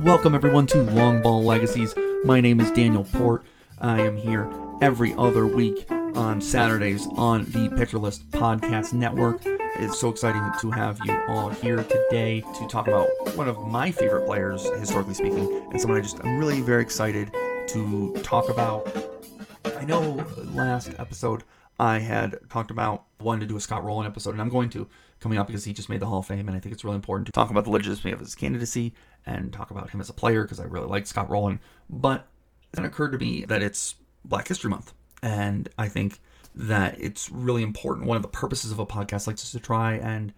Welcome, everyone, to Long Ball Legacies. My name is Daniel Port. I am here every other week on Saturdays on the List Podcast Network. It's so exciting to have you all here today to talk about one of my favorite players, historically speaking, and someone I just I'm really very excited to talk about. I know last episode I had talked about wanting to do a Scott Rolen episode, and I'm going to coming up because he just made the Hall of Fame, and I think it's really important to talk about the legitimacy of his candidacy and talk about him as a player because I really like Scott Rolen. But it occurred to me that it's Black History Month, and I think that it's really important. One of the purposes of a podcast like this is to try and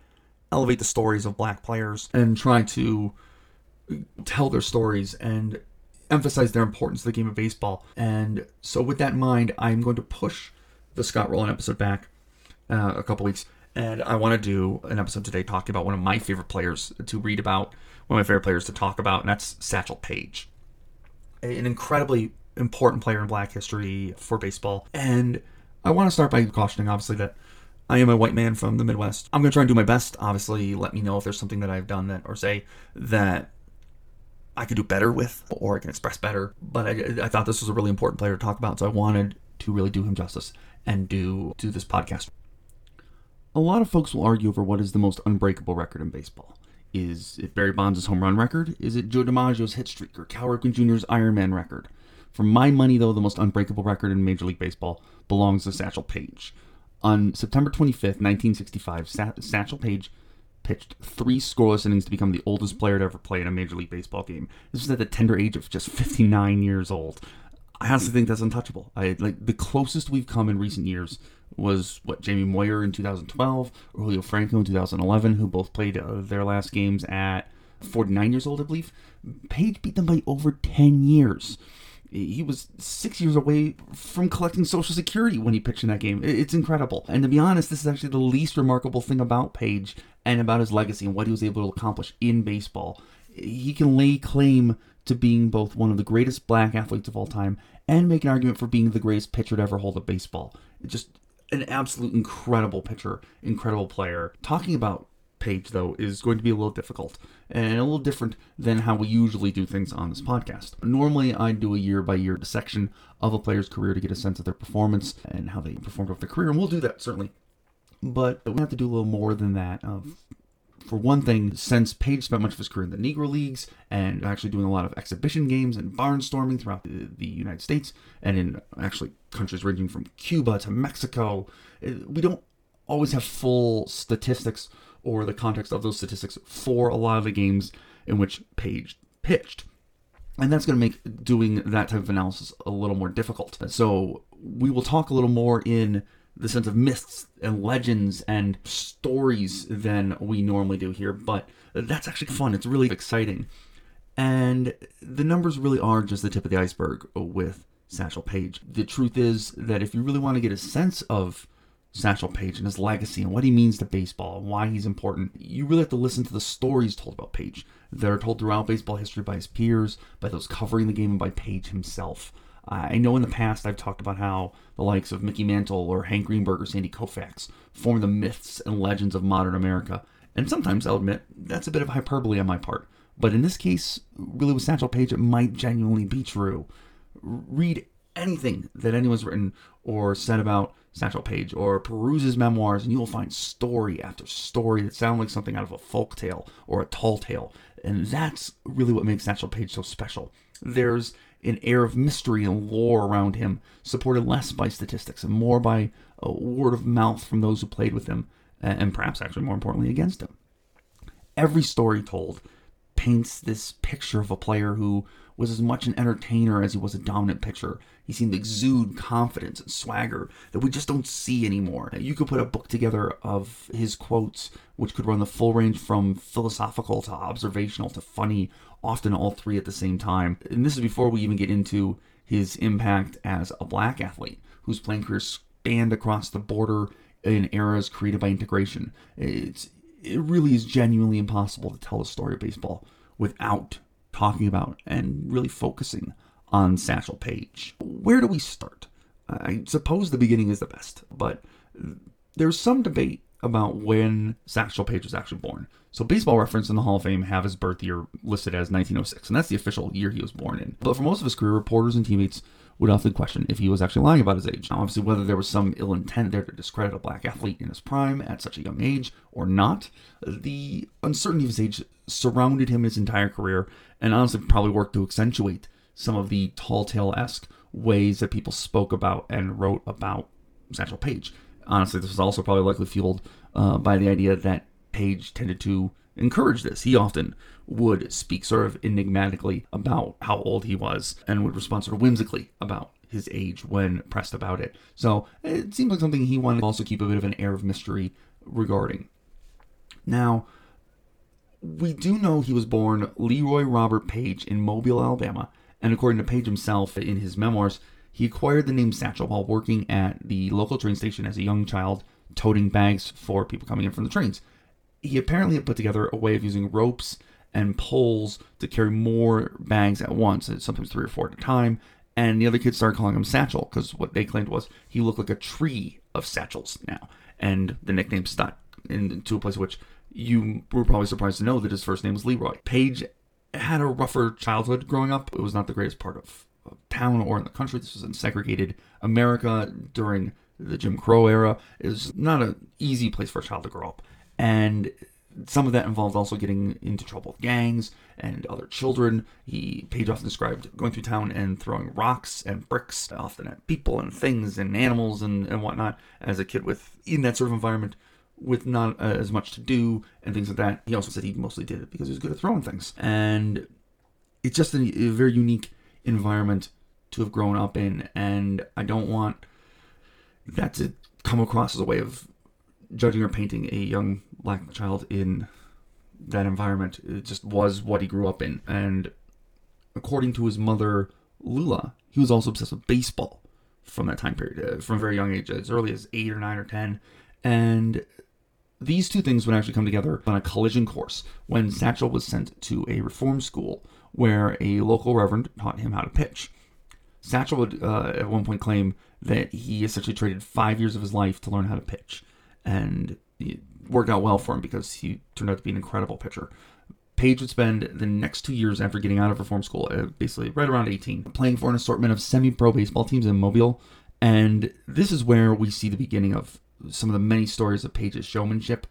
elevate the stories of black players and try to tell their stories and emphasize their importance to the game of baseball. And so, with that in mind, I'm going to push the Scott Rolen episode back uh, a couple weeks. And I want to do an episode today talking about one of my favorite players to read about, one of my favorite players to talk about, and that's Satchel Paige. An incredibly important player in black history for baseball. And I want to start by cautioning, obviously, that I am a white man from the Midwest. I'm going to try and do my best. Obviously, let me know if there's something that I've done that, or say that I could do better with, or I can express better. But I, I thought this was a really important player to talk about, so I wanted to really do him justice and do do this podcast. A lot of folks will argue over what is the most unbreakable record in baseball. Is it Barry Bonds' home run record? Is it Joe DiMaggio's hit streak or Cal Ripken Jr.'s Iron Man record? For my money, though, the most unbreakable record in Major League Baseball belongs to Satchel Paige. On September 25th, 1965, Satchel Paige pitched three scoreless innings to become the oldest player to ever play in a Major League Baseball game. This was at the tender age of just 59 years old. I honestly think that's untouchable. I like the closest we've come in recent years was what Jamie Moyer in 2012, or Julio Franco in 2011, who both played uh, their last games at 49 years old, I believe. Paige beat them by over 10 years. He was six years away from collecting Social Security when he pitched in that game. It's incredible. And to be honest, this is actually the least remarkable thing about Paige and about his legacy and what he was able to accomplish in baseball. He can lay claim to being both one of the greatest black athletes of all time and make an argument for being the greatest pitcher to ever hold a baseball. Just an absolute incredible pitcher, incredible player. Talking about Paige, though, is going to be a little difficult and a little different than how we usually do things on this podcast. Normally, I do a year by year dissection of a player's career to get a sense of their performance and how they performed over their career, and we'll do that certainly. But we have to do a little more than that of for one thing, since Paige spent much of his career in the Negro Leagues and actually doing a lot of exhibition games and barnstorming throughout the, the United States and in actually countries ranging from Cuba to Mexico, we don't always have full statistics or the context of those statistics for a lot of the games in which Paige pitched. And that's going to make doing that type of analysis a little more difficult. So we will talk a little more in the sense of myths and legends and stories than we normally do here, but that's actually fun. It's really exciting. And the numbers really are just the tip of the iceberg with Satchel Paige. The truth is that if you really want to get a sense of Satchel Paige and his legacy and what he means to baseball and why he's important, you really have to listen to the stories told about Paige that are told throughout baseball history by his peers, by those covering the game, and by Paige himself. Uh, I know in the past I've talked about how the likes of Mickey Mantle or Hank Greenberg or Sandy Koufax form the myths and legends of modern America. And sometimes I'll admit that's a bit of hyperbole on my part. But in this case, really with Satchel Paige, it might genuinely be true. Read anything that anyone's written or said about Satchel Paige or peruse his memoirs, and you will find story after story that sound like something out of a folk tale or a tall tale. And that's really what makes Satchel Paige so special. There's an air of mystery and lore around him, supported less by statistics and more by a word of mouth from those who played with him, and perhaps actually more importantly against him. Every story told paints this picture of a player who was as much an entertainer as he was a dominant pitcher. He seemed to exude confidence and swagger that we just don't see anymore. You could put a book together of his quotes, which could run the full range from philosophical to observational to funny, often all three at the same time. And this is before we even get into his impact as a black athlete whose playing career spanned across the border in eras created by integration. It's it really is genuinely impossible to tell the story of baseball without talking about and really focusing on Satchel Paige. Where do we start? I suppose the beginning is the best, but there's some debate about when Satchel Paige was actually born. So, Baseball Reference and the Hall of Fame have his birth year listed as 1906, and that's the official year he was born in. But for most of his career, reporters and teammates would often question if he was actually lying about his age. Now, obviously, whether there was some ill intent there to discredit a black athlete in his prime at such a young age or not, the uncertainty of his age surrounded him his entire career and honestly probably worked to accentuate some of the tall tale esque ways that people spoke about and wrote about Satchel Paige. Honestly, this was also probably likely fueled uh, by the idea that Paige tended to encourage this. He often would speak sort of enigmatically about how old he was and would respond sort of whimsically about his age when pressed about it. So it seems like something he wanted to also keep a bit of an air of mystery regarding. Now, we do know he was born Leroy Robert Page in Mobile, Alabama, and according to Paige himself in his memoirs, he acquired the name Satchel while working at the local train station as a young child, toting bags for people coming in from the trains. He apparently had put together a way of using ropes and poles to carry more bags at once, uh, sometimes three or four at a time. And the other kids started calling him Satchel because what they claimed was he looked like a tree of satchels now. And the nickname stuck into a place which you were probably surprised to know that his first name was Leroy. Paige had a rougher childhood growing up. It was not the greatest part of town or in the country. This was in segregated America during the Jim Crow era. It was not an easy place for a child to grow up. And some of that involved also getting into trouble with gangs and other children. He Paige often described going through town and throwing rocks and bricks, often at people and things and animals and, and whatnot, as a kid with in that sort of environment with not uh, as much to do and things like that. He also said he mostly did it because he was good at throwing things. And it's just a, a very unique environment to have grown up in. And I don't want that to come across as a way of judging or painting a young black child in that environment. It just was what he grew up in. And according to his mother, Lula, he was also obsessed with baseball from that time period, uh, from a very young age, as early as eight or nine or ten. And these two things would actually come together on a collision course when Satchel was sent to a reform school where a local reverend taught him how to pitch. Satchel would uh, at one point claim that he essentially traded five years of his life to learn how to pitch and it worked out well for him because he turned out to be an incredible pitcher. Paige would spend the next two years after getting out of reform school, uh, basically right around 18, playing for an assortment of semi pro baseball teams in Mobile. And this is where we see the beginning of some of the many stories of Paige's showmanship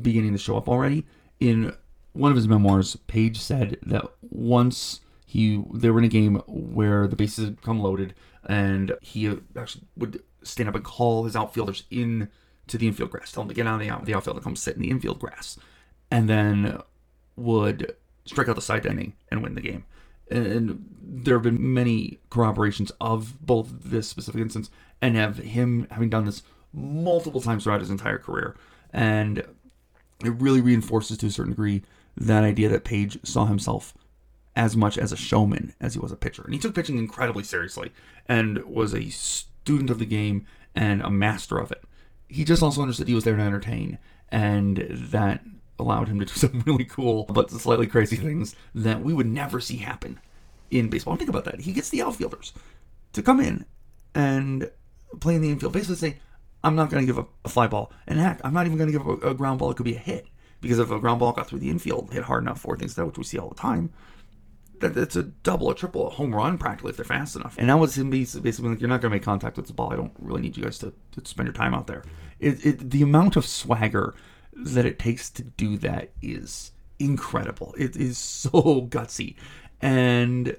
beginning to show up already. In one of his memoirs, Paige said that once he they were in a game where the bases had come loaded, and he actually would stand up and call his outfielders in to the infield grass, tell them to get out of the, out, the outfield and come sit in the infield grass, and then would strike out the side inning and win the game. And there have been many corroborations of both this specific instance and have him having done this multiple times throughout his entire career. And it really reinforces to a certain degree that idea that Paige saw himself as much as a showman as he was a pitcher. And he took pitching incredibly seriously and was a student of the game and a master of it he just also understood he was there to entertain, and that allowed him to do some really cool but slightly crazy things that we would never see happen in baseball. think about that. He gets the outfielders to come in and play in the infield. Basically say, I'm not going to give up a fly ball. And heck, I'm not even going to give up a, ground ball. It could be a hit. Because if a ground ball got through the infield, hit hard enough for things that which we see all the time, that it's a double, a triple, a home run practically if they're fast enough. And that was him basically like, you're not going to make contact with the ball. I don't really need you guys to, to spend your time out there. It, it, the amount of swagger that it takes to do that is incredible. It is so gutsy. And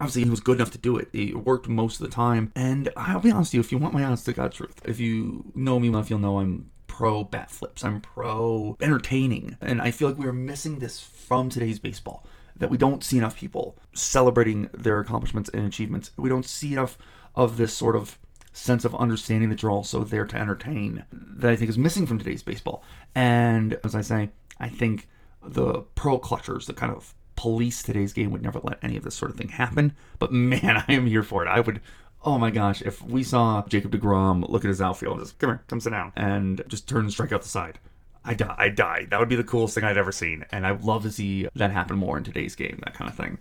obviously he was good enough to do it. It worked most of the time. And I'll be honest with you, if you want my honest to God truth, if you know me enough, you'll know I'm pro bat flips. I'm pro entertaining. And I feel like we are missing this from today's baseball. That we don't see enough people celebrating their accomplishments and achievements. We don't see enough of this sort of sense of understanding that you're also there to entertain that I think is missing from today's baseball. And as I say, I think the pro clutchers, the kind of police today's game would never let any of this sort of thing happen. But man, I am here for it. I would. Oh my gosh, if we saw Jacob DeGrom look at his outfield and just, come here, come sit down, and just turn and strike out the side, I die. I die. That would be the coolest thing I'd ever seen. And I'd love to see that happen more in today's game, that kind of thing.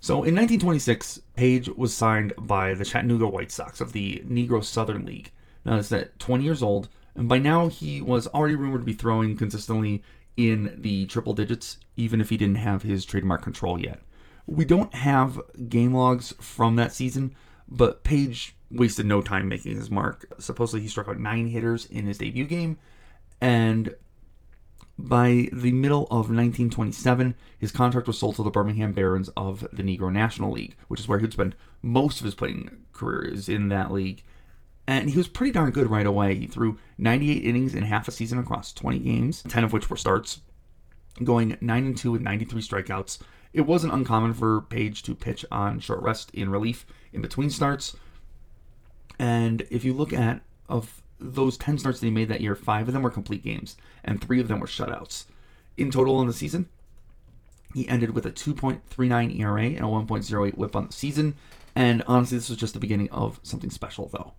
So in 1926, Paige was signed by the Chattanooga White Sox of the Negro Southern League. Now, that's at 20 years old, and by now he was already rumored to be throwing consistently in the triple digits, even if he didn't have his trademark control yet. We don't have game logs from that season, but Paige wasted no time making his mark. Supposedly, he struck out nine hitters in his debut game, and by the middle of 1927, his contract was sold to the Birmingham Barons of the Negro National League, which is where he'd spend most of his playing career is in that league. And he was pretty darn good right away. He threw 98 innings in half a season across 20 games, 10 of which were starts, going 9 and 2 with 93 strikeouts. It wasn't uncommon for Paige to pitch on short rest in relief in between starts. And if you look at of those 10 starts that he made that year, 5 of them were complete games and 3 of them were shutouts. In total in the season, he ended with a 2.39 ERA and a 1.08 whip on the season. And honestly, this was just the beginning of something special, though.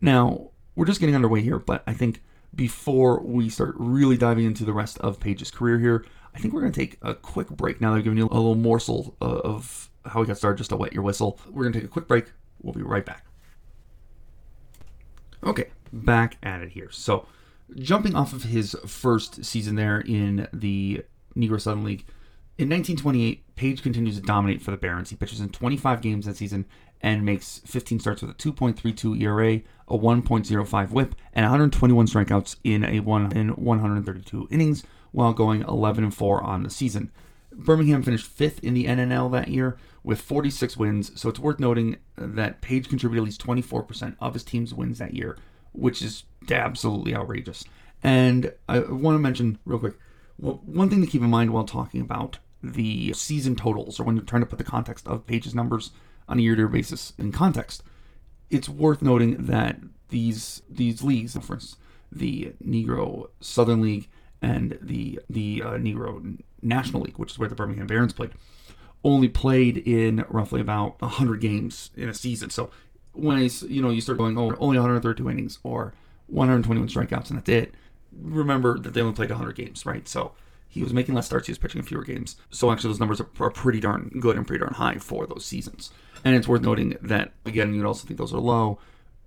Now, we're just getting underway here, but I think before we start really diving into the rest of Paige's career here, I think we're going to take a quick break. Now that I've given you a little morsel uh, of how we got started, just to wet your whistle. We're going to take a quick break. We'll be right back. Okay, back at it here. So, jumping off of his first season there in the Negro Southern League, in 1928, Paige continues to dominate for the Barons. He pitches in 25 games that season and makes 15 starts with a 2.32 ERA, a 1.05 WHIP, and 121 strikeouts in a one in 132 innings, while going 11 and 4 on the season. Birmingham finished fifth in the NNL that year with 46 wins, so it's worth noting that Paige contributed at least 24% of his team's wins that year, which is absolutely outrageous. And I want to mention real quick one thing to keep in mind while talking about the season totals, or when you're trying to put the context of Paige's numbers on a year-to-year basis in context, it's worth noting that these these leagues, for instance, the Negro Southern League and the the uh, Negro National League, which is where the Birmingham Barons played, only played in roughly about 100 games in a season. So when I, you know, you start going, oh, only 132 innings or 121 strikeouts and that's it. Remember that they only played 100 games, right? So he was making less starts, he was pitching in fewer games. So actually, those numbers are, are pretty darn good and pretty darn high for those seasons. And it's worth noting that, again, you'd also think those are low.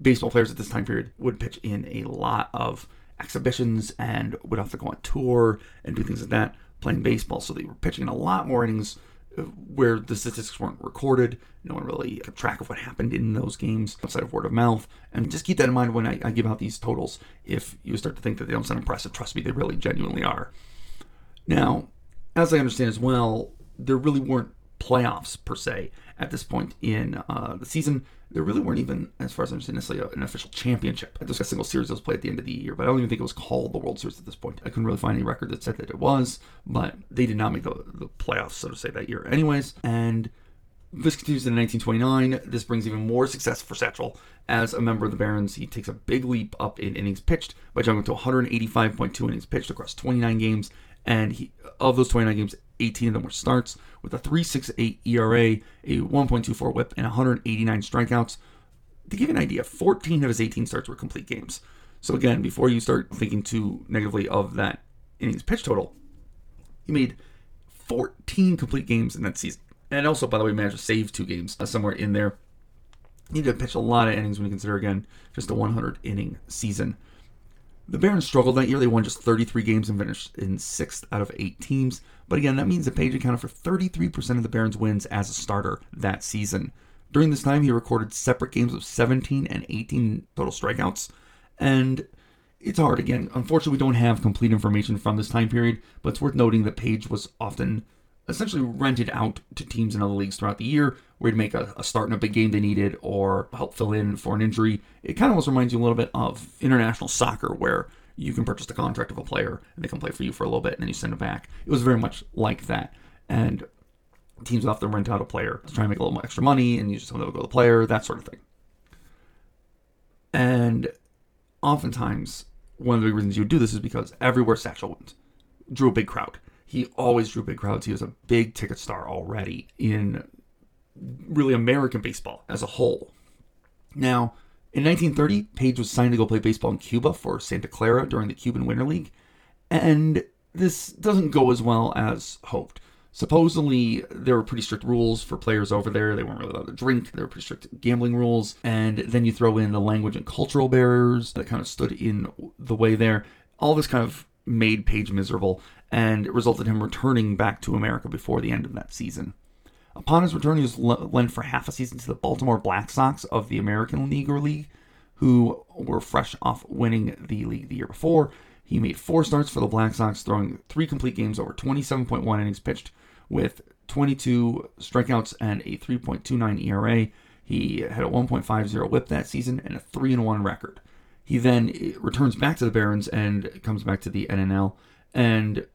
Baseball players at this time period would pitch in a lot of exhibitions and would have to go on tour and do things like that playing baseball. So they were pitching in a lot more innings uh, where the statistics weren't recorded. No one really kept track of what happened in those games outside of word of mouth. And just keep that in mind when I, I give out these totals. If you start to think that they don't sound impressive, trust me, they really genuinely are. Now, as I understand as well, there really weren't playoffs per se at this point in uh, the season. There really weren't even, as far as I understand, necessarily an official championship. There's a single series that was played at the end of the year, but I don't even think it was called the World Series at this point. I couldn't really find any record that said that it was, but they did not make the, the playoffs, so to say, that year, anyways. And this continues in 1929. This brings even more success for Satchel. As a member of the Barons, he takes a big leap up in innings pitched by jumping to 185.2 innings pitched across 29 games and he, of those 29 games, 18 of them were starts with a 3.68 ERA, a 1.24 WHIP, and 189 strikeouts. To give you an idea, 14 of his 18 starts were complete games. So again, before you start thinking too negatively of that innings pitch total, he made 14 complete games in that season, and also, by the way, managed to save two games uh, somewhere in there. He did pitch a lot of innings when you consider, again, just a 100 inning season. The Barons struggled that year. They won just 33 games and finished in sixth out of eight teams. But again, that means that Paige accounted for 33% of the Barons' wins as a starter that season. During this time, he recorded separate games of 17 and 18 total strikeouts. And it's hard. Again, unfortunately, we don't have complete information from this time period, but it's worth noting that Paige was often essentially rented out to teams in other leagues throughout the year where he'd make a, a, start in a big game they needed or help fill in for an injury. It kind of almost reminds you a little bit of international soccer where you can purchase the contract of a player and they can play for you for a little bit and then you send them back. It was very much like that. And teams often rent out a player to try and make a little more extra money and use some of them to go to the player, that sort of thing. And oftentimes, one of the big reasons you would do this is because everywhere Satchel went drew a big crowd. He always drew big crowds. He was a big ticket star already in really American baseball as a whole. Now, in 1930, Paige was signed to go play baseball in Cuba for Santa Clara during the Cuban Winter League, and this doesn't go as well as hoped. Supposedly, there were pretty strict rules for players over there. They weren't really allowed to drink. There were pretty strict gambling rules. And then you throw in the language and cultural barriers that kind of stood in the way there. All this kind of made Paige miserable and it resulted in him returning back to America before the end of that season. Upon his return, he was lent for half a season to the Baltimore Black Sox of the American Negro League, who were fresh off winning the league the year before. He made four starts for the Black Sox, throwing three complete games over 27.1 innings pitched with 22 strikeouts and a 3.29 ERA. He had a 1.50 whip that season and a 3 1 record. He then eh, returns back to the Barons and comes back to the NNL. And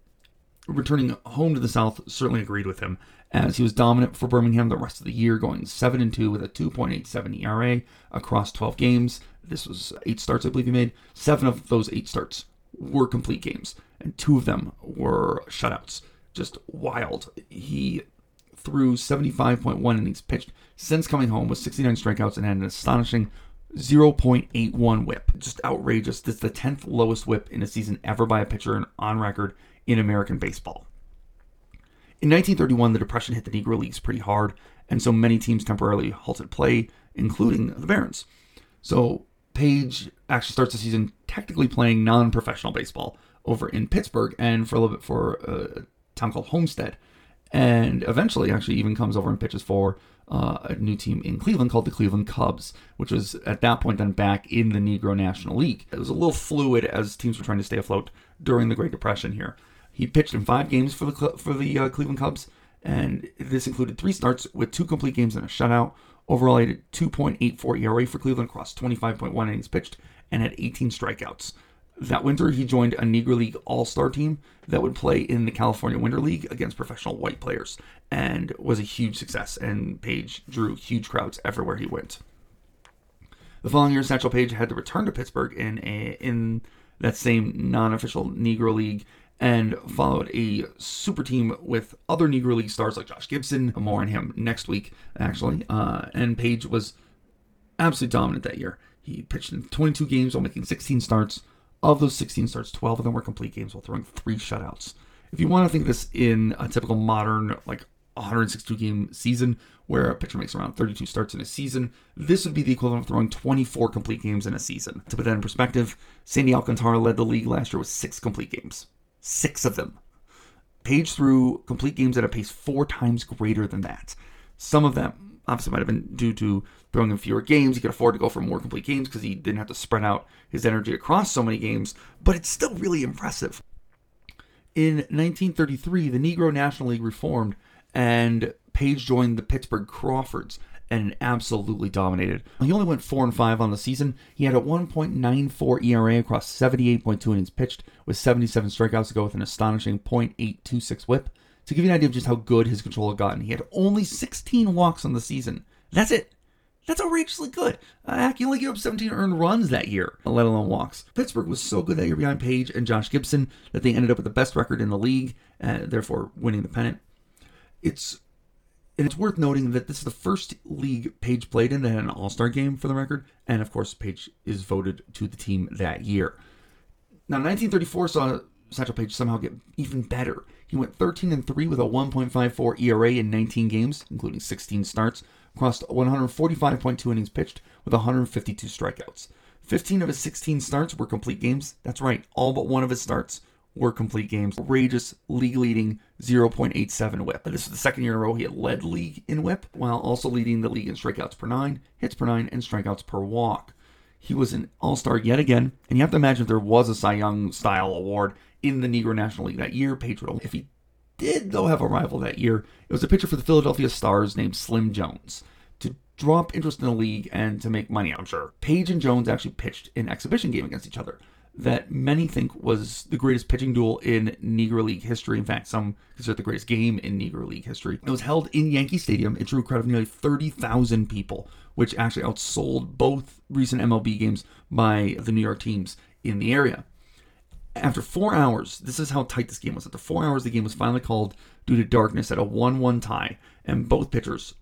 returning home to the South certainly agreed with him, as he was dominant for Birmingham the rest of the year, going 7 and 2 with a 2.87 ERA across 12 games. This was eight starts, I believe he made. Seven of those eight starts were complete games, and two of them were shutouts. Just wild. He threw 75.1 innings pitched since coming home with 69 strikeouts and had an astonishing 0.81 whip. Just outrageous. This is the 10th lowest whip in a season ever by a pitcher on record in American baseball. In 1931, the Depression hit the Negro Leagues pretty hard, and so many teams temporarily halted play, including the Barons. So Paige actually starts the season technically playing non professional baseball over in Pittsburgh and for a little bit for a town called Homestead. And eventually, actually, even comes over and pitches for uh, a new team in Cleveland called the Cleveland Cubs, which was at that point then back in the Negro National League. It was a little fluid as teams were trying to stay afloat during the Great Depression here. He pitched in five games for the for the uh, Cleveland Cubs, and this included three starts with two complete games and a shutout. Overall, he had a 2.84 ERA for Cleveland across 25.1 innings pitched and had 18 strikeouts. That winter, he joined a Negro League All Star team that would play in the California Winter League against professional white players and was a huge success. And Paige drew huge crowds everywhere he went. The following year, Satchel Paige had to return to Pittsburgh in a, in that same non-official Negro League and followed a super team with other Negro League stars like Josh Gibson. More on him next week, actually. Uh, and Paige was absolutely dominant that year. He pitched in 22 games while making 16 starts. Of those 16 starts, 12 of them were complete games while throwing three shutouts. If you want to think this in a typical modern, like 162 game season, where a pitcher makes around 32 starts in a season, this would be the equivalent of throwing 24 complete games in a season. To put that in perspective, Sandy Alcantara led the league last year with six complete games six of them. Paige threw complete games at a pace four times greater than that. Some of them obviously might have been due to throwing in fewer games. He could afford to go for more complete games because he didn't have to spread out his energy across so many games, but it's still really impressive. In 1933, the Negro National League reformed, and Paige joined the Pittsburgh Crawfords, and absolutely dominated. He only went 4 and 5 on the season. He had a 1.94 ERA across 78.2 innings pitched with 77 strikeouts to go with an astonishing .826 whip. To give you an idea of just how good his control had gotten, he had only 16 walks on the season. That's it. That's outrageously good. Uh, he only gave up 17 earned runs that year, let alone walks. Pittsburgh was so good that year behind Paige and Josh Gibson that they ended up with the best record in the league, uh, therefore winning the pennant. It's and it's worth noting that this is the first league Paige played in an All Star game for the record, and of course, Paige is voted to the team that year. Now, 1934 saw Satchel Paige somehow get even better. He went 13 and 3 with a 1.54 ERA in 19 games, including 16 starts, across 145.2 innings pitched with 152 strikeouts. 15 of his 16 starts were complete games. That's right, all but one of his starts were complete games. Outrageous league leading 0.87 whip. This is the second year in a row he had led league in whip, while also leading the league in strikeouts per nine, hits per nine, and strikeouts per walk. He was an all star yet again, and you have to imagine if there was a Cy Young style award in the Negro National League that year, would if he did though have a rival that year, it was a pitcher for the Philadelphia Stars named Slim Jones. To draw up interest in the league and to make money, I'm sure. Paige and Jones actually pitched an exhibition game against each other that many think was the greatest pitching duel in Negro League history. In fact, some consider it the greatest game in Negro League history. It was held in Yankee Stadium. It drew a crowd of nearly 30,000 people, which actually outsold both recent MLB games by the New York teams in the area. After four hours, this is how tight this game was. After four hours, the game was finally called due to darkness at a 1 1 tie, and both pitchers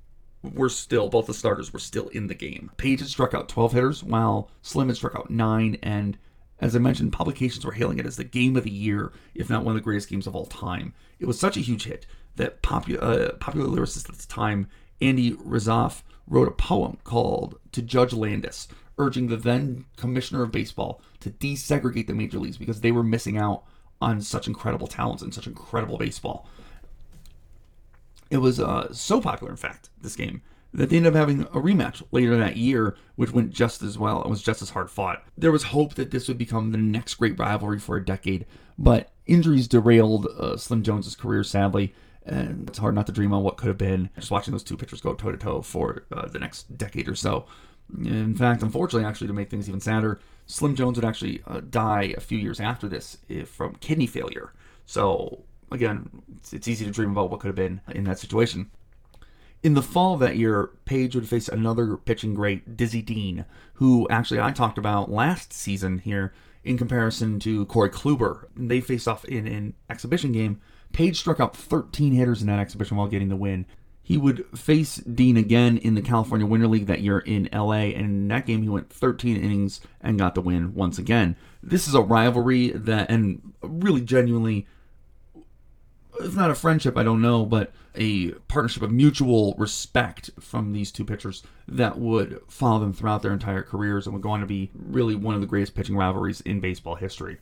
were still, both the starters were still in the game. Paige had struck out 12 hitters, while Slim had struck out 9, and as I mentioned, publications were hailing it as the game of the year, if not one of the greatest games of all time. It was such a huge hit that popu- uh, popular lyricist at the time, Andy Razaf, wrote a poem called To Judge Landis, urging the then commissioner of baseball to desegregate the major leagues because they were missing out on such incredible talents and such incredible baseball. It was uh, so popular, in fact, this game, that they ended up having a rematch later that year, which went just as well and was just as hard fought. There was hope that this would become the next great rivalry for a decade, but injuries derailed uh, Slim Jones's career, sadly, and it's hard not to dream on what could have been. Just watching those two pitchers go toe to toe for uh, the next decade or so. In fact, unfortunately, actually, to make things even sadder, Slim Jones would actually uh, die a few years after this from kidney failure. So, again, it's, it's easy to dream about what could have been in that situation. In the fall that year, Paige would face another pitching great, Dizzy Dean, who actually I talked about last season here in comparison to Corey Kluber. They faced off in an exhibition game. Paige struck out 13 hitters in that exhibition while getting the win. He would face Dean again in the California Winter League that year in LA, and in that game he went 13 innings and got the win once again. This is a rivalry that, and really genuinely if not a friendship, I don't know, but a partnership of mutual respect from these two pitchers that would follow them throughout their entire careers and would go on to be really one of the greatest pitching rivalries in baseball history.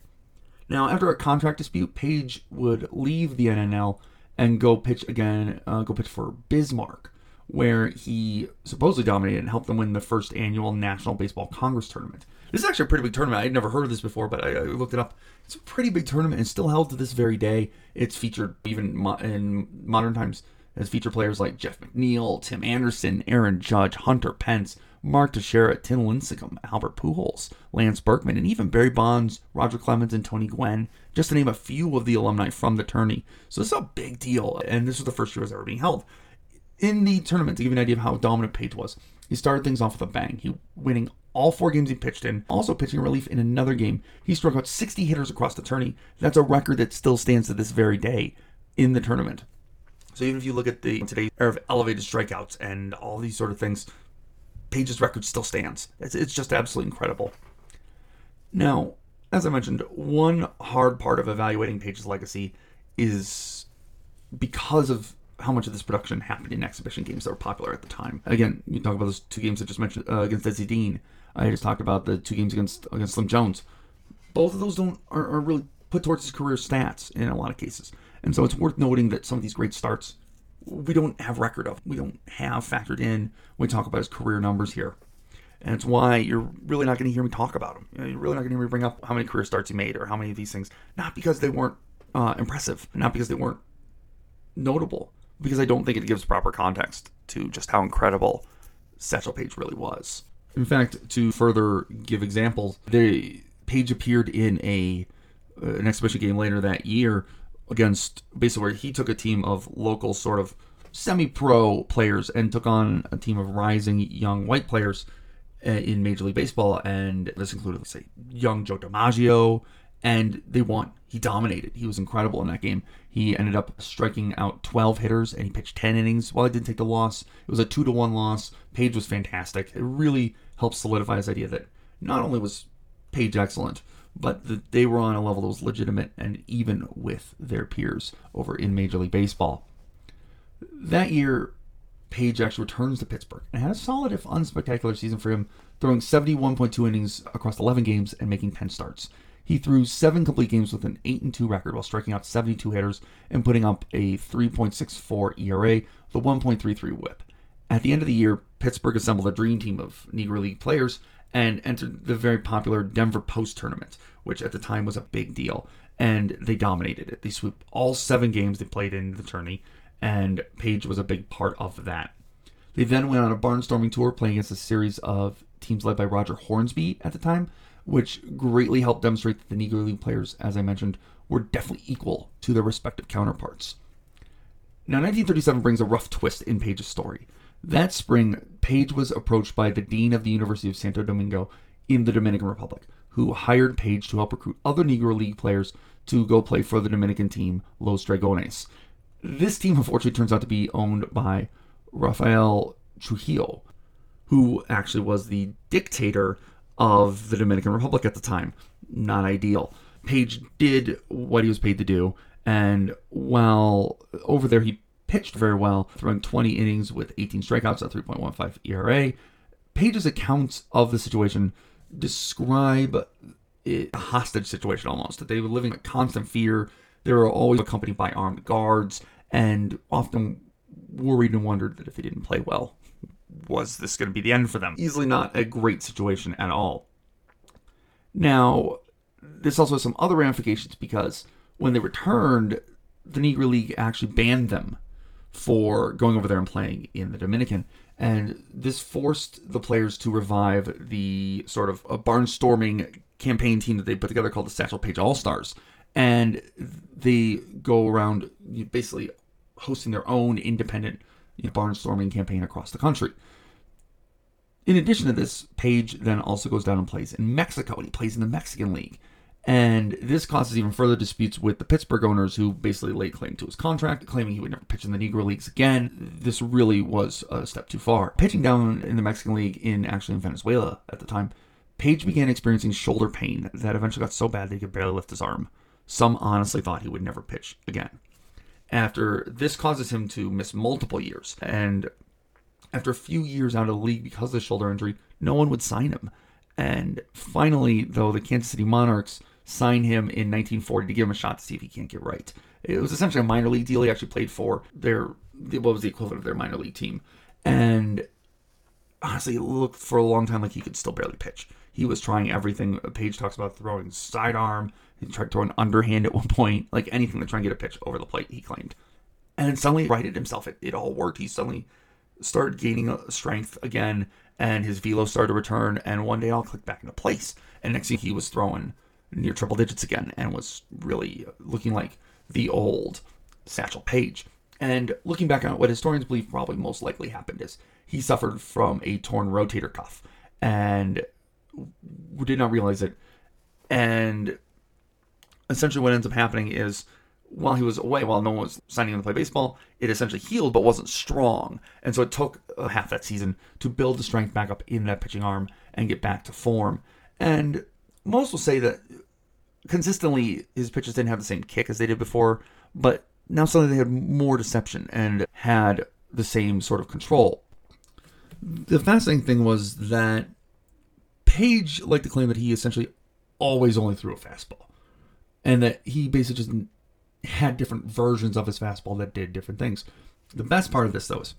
Now, after a contract dispute, Paige would leave the NNL and go pitch again, uh, go pitch for Bismarck, where he supposedly dominated and helped them win the first annual National Baseball Congress tournament. This is actually a pretty big tournament. I'd never heard of this before, but I, I, looked it up. It's a pretty big tournament and still held to this very day. It's featured even mo- in modern times has featured players like Jeff McNeil, Tim Anderson, Aaron Judge, Hunter Pence, Mark Teixeira, Tim Lincecum, Albert Pujols, Lance Berkman, and even Barry Bonds, Roger Clemens, and Tony Gwynn, just to name a few of the alumni from the tourney. So this is a big deal, and this was the first year it was ever being held. In the tournament, to give you an idea of how dominant Paige was, he started things off with a bang. He winning all four games he pitched in, also pitching relief in another game. He struck out 60 hitters across the tourney. That's a record that still stands to this very day in the tournament. So even if you look at the today's era of elevated strikeouts and all these sort of things, Paige's record still stands. It's, it's just absolutely incredible. Now, as I mentioned, one hard part of evaluating Paige's legacy is because of how much of this production happened in exhibition games that were popular at the time. Again, you talk about those two games I just mentioned uh, against Dizzy Dean. I just talked about the two games against against Slim Jones. Both of those don't are, are really put towards his career stats in a lot of cases, and so it's worth noting that some of these great starts we don't have record of. We don't have factored in when we talk about his career numbers here. And it's why you're really not going to hear me talk about him. You are really not going to hear me bring up how many career starts he made or how many of these things. Not because they weren't uh, impressive, not because they weren't notable, because I don't think it gives proper context to just how incredible Satchel Paige really was. In fact, to further give examples, the Paige appeared in a uh, an exhibition game later that year against basically where he took a team of local sort of semi-pro players and took on a team of rising young white players uh, in Major League Baseball, and this included, let's say, young Joe DiMaggio, and they won. He dominated. He was incredible in that game. He ended up striking out 12 hitters and he pitched 10 innings. While he didn't take the loss, it was a 2 to 1 loss. Paige was fantastic. It really helped solidify his idea that not only was Paige excellent, but that they were on a level that was legitimate and even with their peers over in Major League Baseball. That year, Paige actually returns to Pittsburgh and had a solid, if unspectacular, season for him, throwing 71.2 innings across 11 games and making 10 starts. He threw seven complete games with an 8 and 2 record while striking out 72 hitters and putting up a 3.64 ERA, the 1.33 whip. At the end of the year, Pittsburgh assembled a dream team of Negro League players and entered the very popular Denver Post Tournament, which at the time was a big deal. And they dominated it. They swept all seven games they played in the tourney, and Paige was a big part of that. They then went on a barnstorming tour playing against a series of teams led by Roger Hornsby at the time, which greatly helped demonstrate that the Negro League players, as I mentioned, were definitely equal to their respective counterparts. Now, 1937 brings a rough twist in Paige's story. That spring, Paige was approached by the dean of the University of Santo Domingo in the Dominican Republic, who hired Paige to help recruit other Negro League players to go play for the Dominican team, Los Dragones. This team, unfortunately, turns out to be owned by Rafael Trujillo, who actually was the dictator of the Dominican Republic at the time. Not ideal. Paige did what he was paid to do, and while over there he pitched very well, throwing 20 innings with 18 strikeouts at 3.15 ERA. Paige's accounts of the situation describe it, a hostage situation almost, that they were living in constant fear. They were always accompanied by armed guards and often worried and wondered that if they didn't play well, was this going to be the end for them? Easily not a great situation at all. Now, this also has some other ramifications because when they returned, the Negro League actually banned them for going over there and playing in the Dominican. And this forced the players to revive the sort of a barnstorming campaign team that they put together called the Satchel Paige All Stars. And they go around basically hosting their own independent you know, barnstorming campaign across the country. In addition to this, Paige then also goes down and plays in Mexico, and he plays in the Mexican League. And this causes even further disputes with the Pittsburgh owners who basically laid claim to his contract, claiming he would never pitch in the Negro Leagues again. This really was a step too far. Pitching down in the Mexican League in actually in Venezuela at the time, Paige began experiencing shoulder pain that eventually got so bad that he could barely lift his arm. Some honestly thought he would never pitch again. After this causes him to miss multiple years, and after a few years out of the league because of the shoulder injury, no one would sign him. And finally, though, the Kansas City Monarchs sign him in 1940 to give him a shot to see if he can't get right. It was essentially a minor league deal. He actually played for their what was the equivalent of their minor league team, and honestly, it looked for a long time like he could still barely pitch. He was trying everything. Paige talks about throwing sidearm. He tried throwing underhand at one point, like anything to try and get a pitch over the plate. He claimed, and suddenly righted himself. It, it all worked. He suddenly started gaining uh, strength again, and his velo started to return. And one day, I'll click back into place. And next thing, he was throwing near triple digits again and was really uh, looking like the old Satchel Paige. And looking back on it, what historians believe probably most likely happened is he suffered from a torn rotator cuff and did not realize it. And essentially, what ends up happening is while he was away, while no one was signing him to play baseball, it essentially healed but wasn't strong. And so it took half that season to build the strength back up in that pitching arm and get back to form. And most will say that consistently his pitches didn't have the same kick as they did before, but now suddenly they had more deception and had the same sort of control. The fascinating thing was that Paige liked to claim that he essentially always only threw a fastball, and that he basically just had different versions of his fastball that did different things. The best part of this, though, is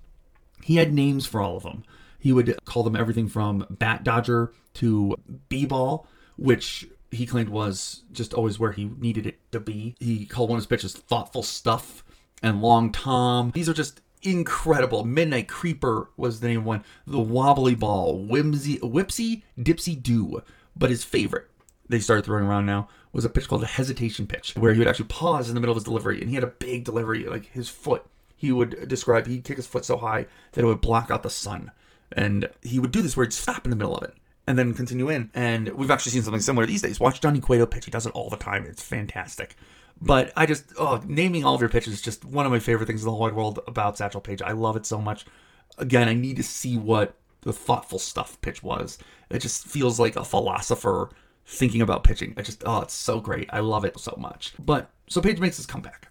he had names for all of them. He would call them everything from Bat Dodger to Bee Ball which he claimed was just always where he needed it to be. He called one of his pitches thoughtful stuff and long tom. These are just incredible. Midnight Creeper was the name of one. The wobbly ball, whimsy, whipsy, dipsy do. But his favorite, they started throwing around now, was a pitch called the hesitation pitch, where he would actually pause in the middle of his delivery, and he had a big delivery, like his foot. He would describe he'd kick his foot so high that it would block out the sun, and he would do this where he'd stop in the middle of it and then continue in. And we've actually seen something similar these days. Watch Johnny Cueto pitch; he does it all the time. It's fantastic. But I just oh, naming all of your pitches is just one of my favorite things in the whole world about Satchel Paige. I love it so much. Again, I need to see what the thoughtful stuff pitch was. It just feels like a philosopher thinking about pitching. I just oh, it's so great. I love it so much. But so Paige makes his comeback.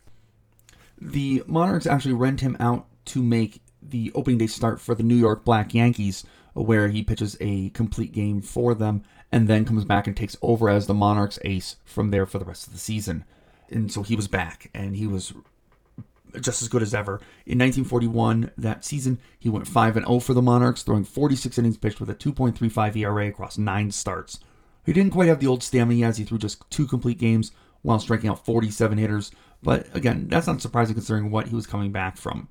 The Monarchs actually rent him out to make the opening day start for the New York Black Yankees, where he pitches a complete game for them and then comes back and takes over as the Monarchs ace from there for the rest of the season. And so he was back and he was just as good as ever. In 1941, that season, he went 5 and 0 for the Monarchs, throwing 46 innings pitched with a 2.35 ERA across 9 starts. He didn't quite have the old stamina as he threw just two complete games while striking out 47 hitters, but again, that's not surprising considering what he was coming back from.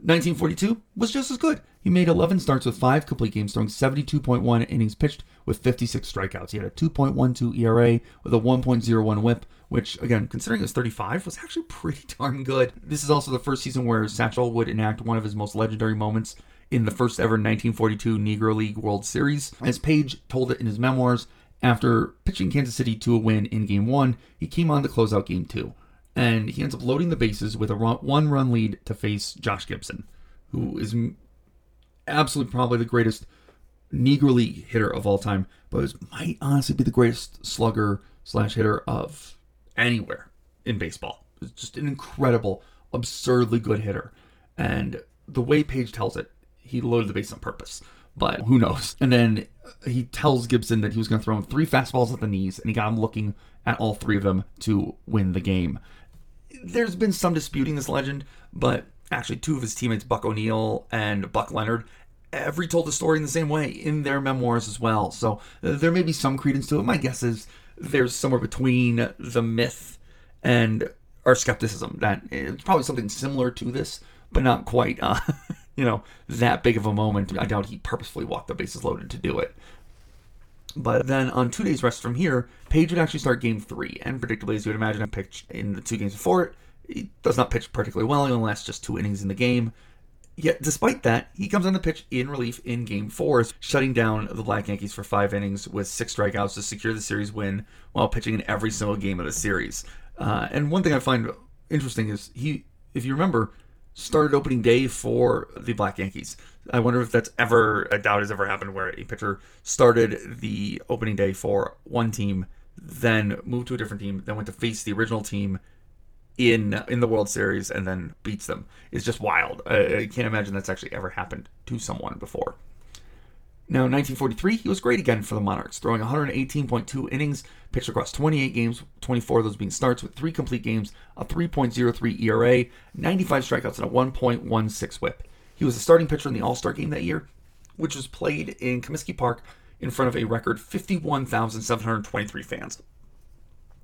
1942 was just as good. He made 11 starts with 5 complete games, throwing 72.1 innings pitched with 56 strikeouts. He had a 2.12 ERA with a 1.01 whip, which, again, considering was 35, was actually pretty darn good. This is also the first season where Satchel would enact one of his most legendary moments in the first ever 1942 Negro League World Series. As Paige told it in his memoirs, after pitching Kansas City to a win in Game 1, he came on to close out Game 2 and he ends up loading the bases with a one run lead to face Josh Gibson, who is absolutely probably the greatest Negro League hitter of all time, but is, might honestly be the greatest slugger slash hitter of anywhere in baseball. It's just an incredible, absurdly good hitter. And the way Paige tells it, he loaded the base on purpose. But who knows? And then he tells Gibson that he was going to throw him three fastballs at the knees, and he got him looking at all three of them to win the game there's been some disputing this legend, but actually, two of his teammates, Buck O'Neil and Buck Leonard, every told the story in the same way in their memoirs as well. So uh, there may be some credence to it. My guess is there's somewhere between the myth and our skepticism that it's probably something similar to this, but not quite, uh, you know, that big of a moment. I doubt he purposefully walked the bases loaded to do it. But then on two days rest from here, Paige would actually start game three. And predictably, as you would imagine, a pitch in the two games before it, he does not pitch particularly well. He only lasts just two innings in the game. Yet, despite that, he comes on the pitch in relief in game four, shutting down the Black Yankees for five innings with six strikeouts to secure the series win while pitching in every single game of the series. Uh, and one thing I find interesting is he, if you remember, started opening day for the Black Yankees. I wonder if that's ever a doubt has ever happened where a pitcher started the opening day for one team, then moved to a different team, then went to face the original team in in the World Series and then beats them. It's just wild. I, I can't imagine that's actually ever happened to someone before. Now, in 1943, he was great again for the Monarchs, throwing 118.2 innings, pitched across 28 games, 24 of those being starts, with three complete games, a 3.03 ERA, 95 strikeouts, and a 1.16 whip. He was the starting pitcher in the All Star game that year, which was played in Comiskey Park in front of a record 51,723 fans.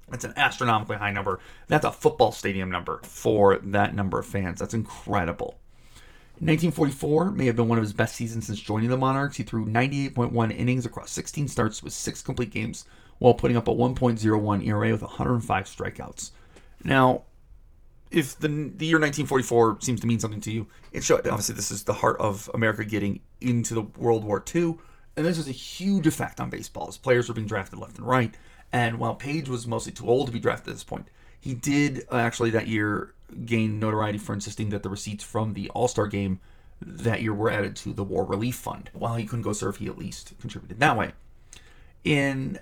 That's an astronomically high number. That's a football stadium number for that number of fans. That's incredible. 1944 may have been one of his best seasons since joining the Monarchs. He threw 98.1 innings across 16 starts with six complete games while putting up a 1.01 ERA with 105 strikeouts. Now, if the, the year 1944 seems to mean something to you, it should. Obviously, this is the heart of America getting into the World War II, and this was a huge effect on baseball as players were being drafted left and right. And while Paige was mostly too old to be drafted at this point, he did uh, actually that year gain notoriety for insisting that the receipts from the All Star game that year were added to the War Relief Fund. While he couldn't go serve, he at least contributed that way. In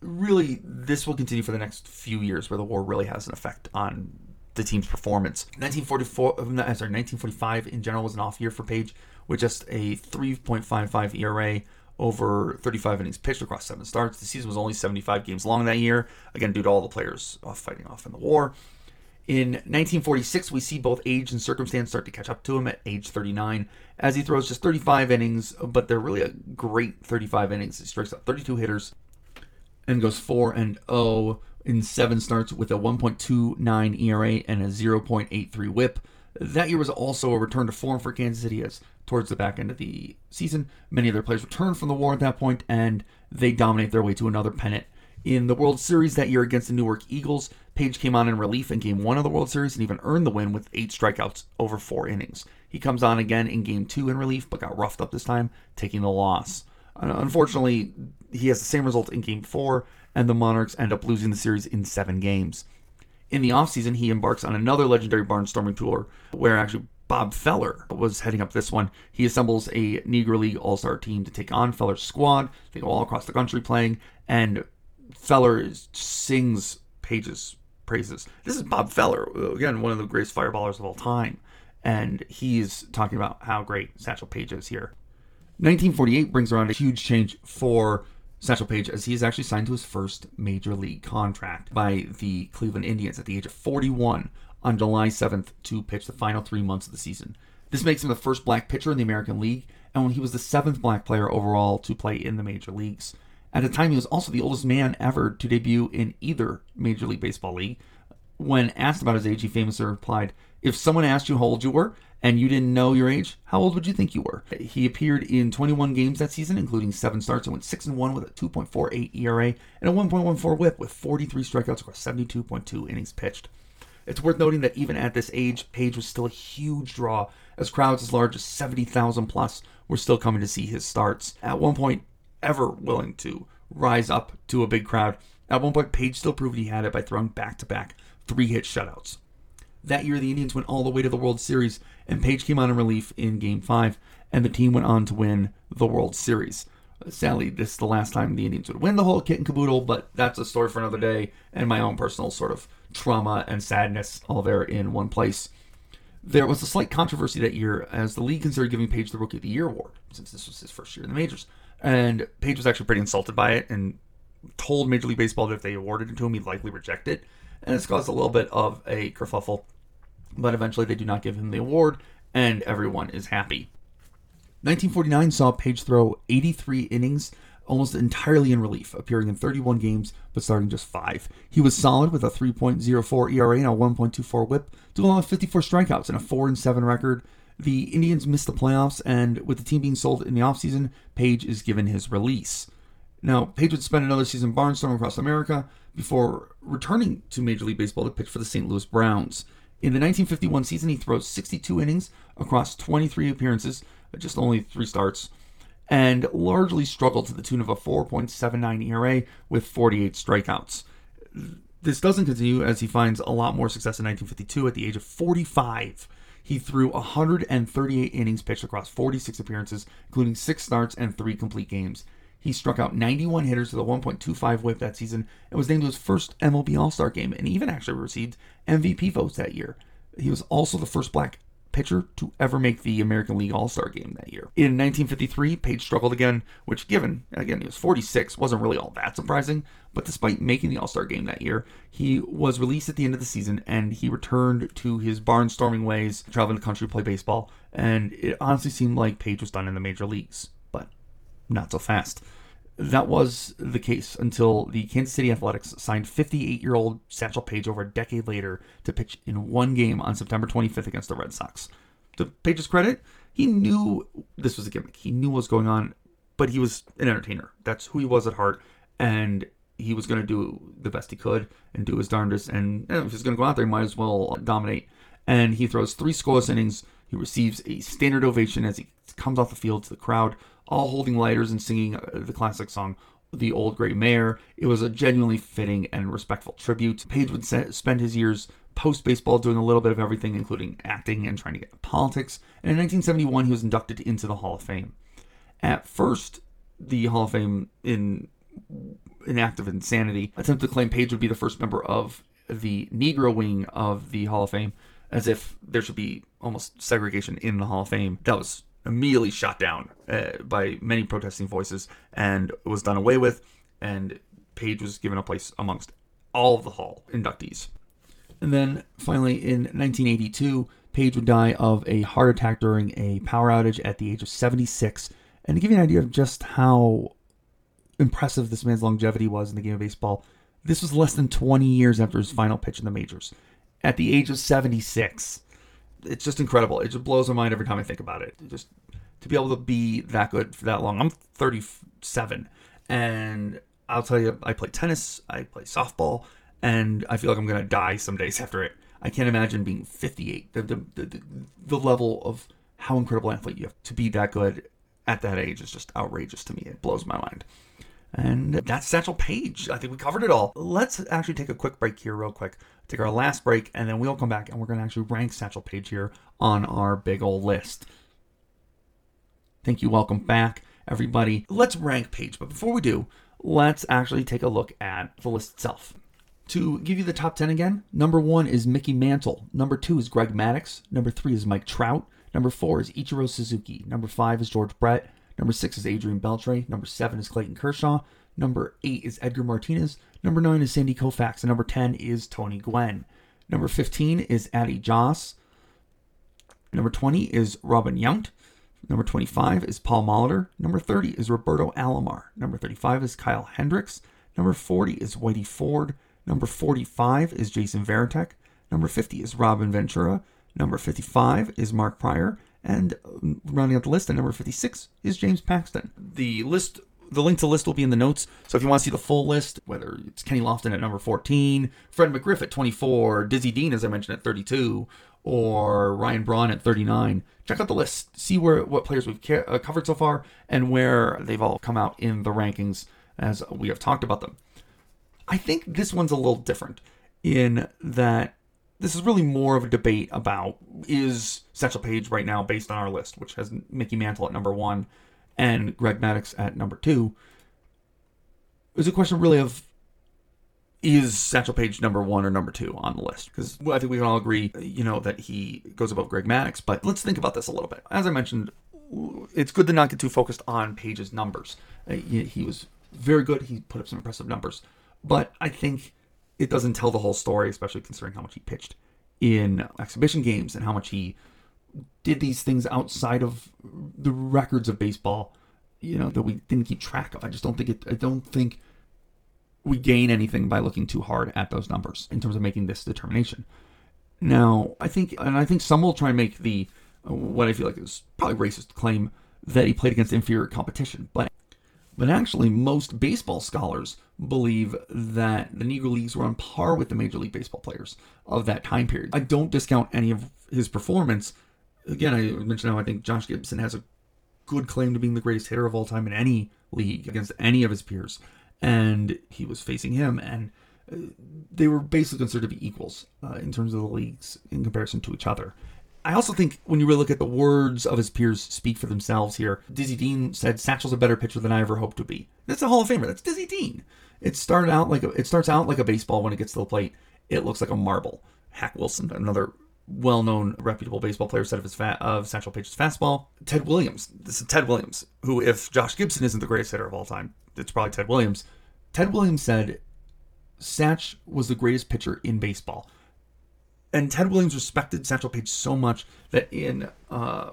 really, this will continue for the next few years, where the war really has an effect on the team's performance. 1944, uh, sorry, 1945 in general was an off year for Paige, with just a 3.55 ERA over 35 innings pitched across seven starts. The season was only 75 games long that year, again due to all the players fighting off in the war. In 1946, we see both age and circumstance start to catch up to him at age 39, as he throws just 35 innings, but they're really a great 35 innings. He strikes out 32 hitters and goes 4 and 0 in seven starts with a 1.29 ERA and a 0.83 WHIP. That year was also a return to form for Kansas City, as towards the back end of the season, many of their players returned from the war at that point, and they dominate their way to another pennant in the World Series that year against the Newark Eagles. Paige came on in relief in game one of the World Series and even earned the win with eight strikeouts over four innings. He comes on again in game two in relief, but got roughed up this time, taking the loss. Unfortunately, he has the same result in game four, and the Monarchs end up losing the series in seven games. In the offseason, he embarks on another legendary barnstorming tour, where actually Bob Feller was heading up this one. He assembles a Negro League All Star team to take on Feller's squad. They go all across the country playing, and Feller sings Paige's praises. This is Bob Feller, again, one of the greatest fireballers of all time. and he's talking about how great Satchel Paige is here. 1948 brings around a huge change for Satchel Paige as he is actually signed to his first major league contract by the Cleveland Indians at the age of 41 on July 7th to pitch the final three months of the season. This makes him the first black pitcher in the American League, and when he was the seventh black player overall to play in the major leagues. At the time, he was also the oldest man ever to debut in either Major League Baseball league. When asked about his age, he famously replied, If someone asked you how old you were and you didn't know your age, how old would you think you were? He appeared in 21 games that season, including seven starts, and went 6 and 1 with a 2.48 ERA and a 1.14 whip with 43 strikeouts across 72.2 innings pitched. It's worth noting that even at this age, Paige was still a huge draw, as crowds as large as 70,000 plus were still coming to see his starts. At one point, ever willing to rise up to a big crowd. At one point, Paige still proved he had it by throwing back to back three hit shutouts. That year, the Indians went all the way to the World Series, and Paige came on in relief in Game 5, and the team went on to win the World Series. Sadly, this is the last time the Indians would win the whole kit and caboodle, but that's a story for another day, and my own personal sort of trauma and sadness all there in one place. There was a slight controversy that year as the league considered giving Paige the Rookie of the Year award, since this was his first year in the majors. And Paige was actually pretty insulted by it and told Major League Baseball that if they awarded it to him, he'd likely reject it. And it's caused a little bit of a kerfuffle. But eventually they do not give him the award, and everyone is happy. 1949 saw Paige throw 83 innings, almost entirely in relief, appearing in 31 games but starting just five. He was solid with a 3.04 ERA and a 1.24 WHIP, to along with 54 strikeouts and a 4 and 7 record. The Indians missed the playoffs, and with the team being sold in the offseason, Paige is given his release. Now, Paige would spend another season barnstorming across America before returning to Major League Baseball to pitch for the St. Louis Browns. In the 1951 season, he throws 62 innings across 23 appearances, uh, just only three starts, and largely struggled to the tune of a 4.79 ERA with 48 strikeouts. This doesn't continue as he finds a lot more success in 1952 at the age of 45. He threw 138 innings pitched across 46 appearances, including six starts and three complete games. He struck out 91 hitters with a 1.25 whip that season and was named to his first MLB All Star game and even actually received MVP votes that year. He was also the first black pitcher to ever make the American League All Star game that year. In 1953, Paige struggled again, which, given, again, he was 46, wasn't really all that surprising. But despite making the All Star game that year, he was released at the end of the season and he returned to his barnstorming ways, traveling the country to play baseball. And it honestly seemed like Paige was done in the major leagues, but not so fast. That was the case until the Kansas City Athletics signed 58 year old Satchel Paige over a decade later to pitch in one game on September 25th against the Red Sox. To Paige's credit, he knew this was a gimmick. He knew what was going on, but he was an entertainer. That's who he was at heart, and he was going to do the best he could and do his darndest. And eh, if he's going to go out there, he might as well dominate. And he throws three scoreless innings. He receives a standard ovation as he comes off the field to the crowd all holding lighters and singing uh, the classic song the old gray mare. It was a genuinely fitting and respectful tribute. Paige would spend his years post baseball doing a little bit of everything, including acting and trying to get into politics. And in 1971, he was inducted into the Hall of Fame. At first, the Hall of Fame, in an act of insanity, attempted to claim Paige would be the first member of the Negro wing of the Hall of Fame, as if there should be almost segregation in the Hall of Fame. That was immediately shot down uh, by many protesting voices and was done away with. And Paige was given a place amongst all of the Hall inductees. And then finally, in 1982, Paige would die of a heart attack during a power outage at the age of 76. And to give you an idea of just how impressive this man's longevity was in the game of baseball, this was less than 20 years after his final pitch in the majors. At the age of 76 it's just incredible. It just blows my mind every time I think about it. Just to be able to be that good for that long. I'm 37, and I'll tell you, I play tennis, I play softball, and I feel like I'm gonna die some days after it. I can't imagine being 58. The the the, the level of how incredible athlete you have to be that good at that age is just outrageous to me. It blows my mind. And that's Satchel Paige. I think we covered it all. Let's actually take a quick break here, real quick. Take our last break, and then we'll come back and we're going to actually rank Satchel Paige here on our big old list. Thank you. Welcome back, everybody. Let's rank Paige. But before we do, let's actually take a look at the list itself. To give you the top 10 again, number one is Mickey Mantle. Number two is Greg Maddux. Number three is Mike Trout. Number four is Ichiro Suzuki. Number five is George Brett. Number six is Adrian Beltre. Number seven is Clayton Kershaw. Number eight is Edgar Martinez. Number nine is Sandy Koufax. And number 10 is Tony Gwynn. Number 15 is Addie Joss. Number 20 is Robin Yount. Number 25 is Paul Molitor. Number 30 is Roberto Alomar. Number 35 is Kyle Hendricks. Number 40 is Whitey Ford. Number 45 is Jason Varitek. Number 50 is Robin Ventura. Number 55 is Mark Prior. And um, rounding out the list, at number 56 is James Paxton. The list, the link to the list will be in the notes. So if you want to see the full list, whether it's Kenny Lofton at number 14, Fred McGriff at 24, Dizzy Dean, as I mentioned, at 32, or Ryan Braun at 39, check out the list. See where what players we've ca- uh, covered so far and where they've all come out in the rankings as we have talked about them. I think this one's a little different in that this is really more of a debate about is Satchel Paige right now based on our list, which has Mickey Mantle at number one and Greg Maddux at number two. It's a question really of is Satchel Paige number one or number two on the list? Because I think we can all agree, you know, that he goes above Greg Maddux. But let's think about this a little bit. As I mentioned, it's good to not get too focused on Paige's numbers. Uh, he was very good. He put up some impressive numbers. But I think it doesn't tell the whole story, especially considering how much he pitched in exhibition games and how much he did these things outside of the records of baseball, you know, that we didn't keep track of. I just don't think it, I don't think we gain anything by looking too hard at those numbers in terms of making this determination. Now, I think, and I think some will try and make the, what I feel like is probably racist claim that he played against inferior competition, but but actually, most baseball scholars believe that the Negro Leagues were on par with the Major League Baseball players of that time period. I don't discount any of his performance. Again, I mentioned how I think Josh Gibson has a good claim to being the greatest hitter of all time in any league against any of his peers. And he was facing him, and uh, they were basically considered to be equals uh, in terms of the leagues in comparison to each other. I also think when you really look at the words of his peers speak for themselves here, Dizzy Dean said Satchel's a better pitcher than I ever hoped to be. That's a Hall of Famer. That's Dizzy Dean. It started out like a, it starts out like a baseball when it gets to the plate. It looks like a marble. Hack Wilson, another well-known, reputable baseball player, said of his fa- of Satchel Paige's fastball. Ted Williams. This is Ted Williams, who, if Josh Gibson isn't the greatest hitter of all time, it's probably Ted Williams. Ted Williams said Satch was the greatest pitcher in baseball and Ted Williams respected Satchel Paige so much that in uh,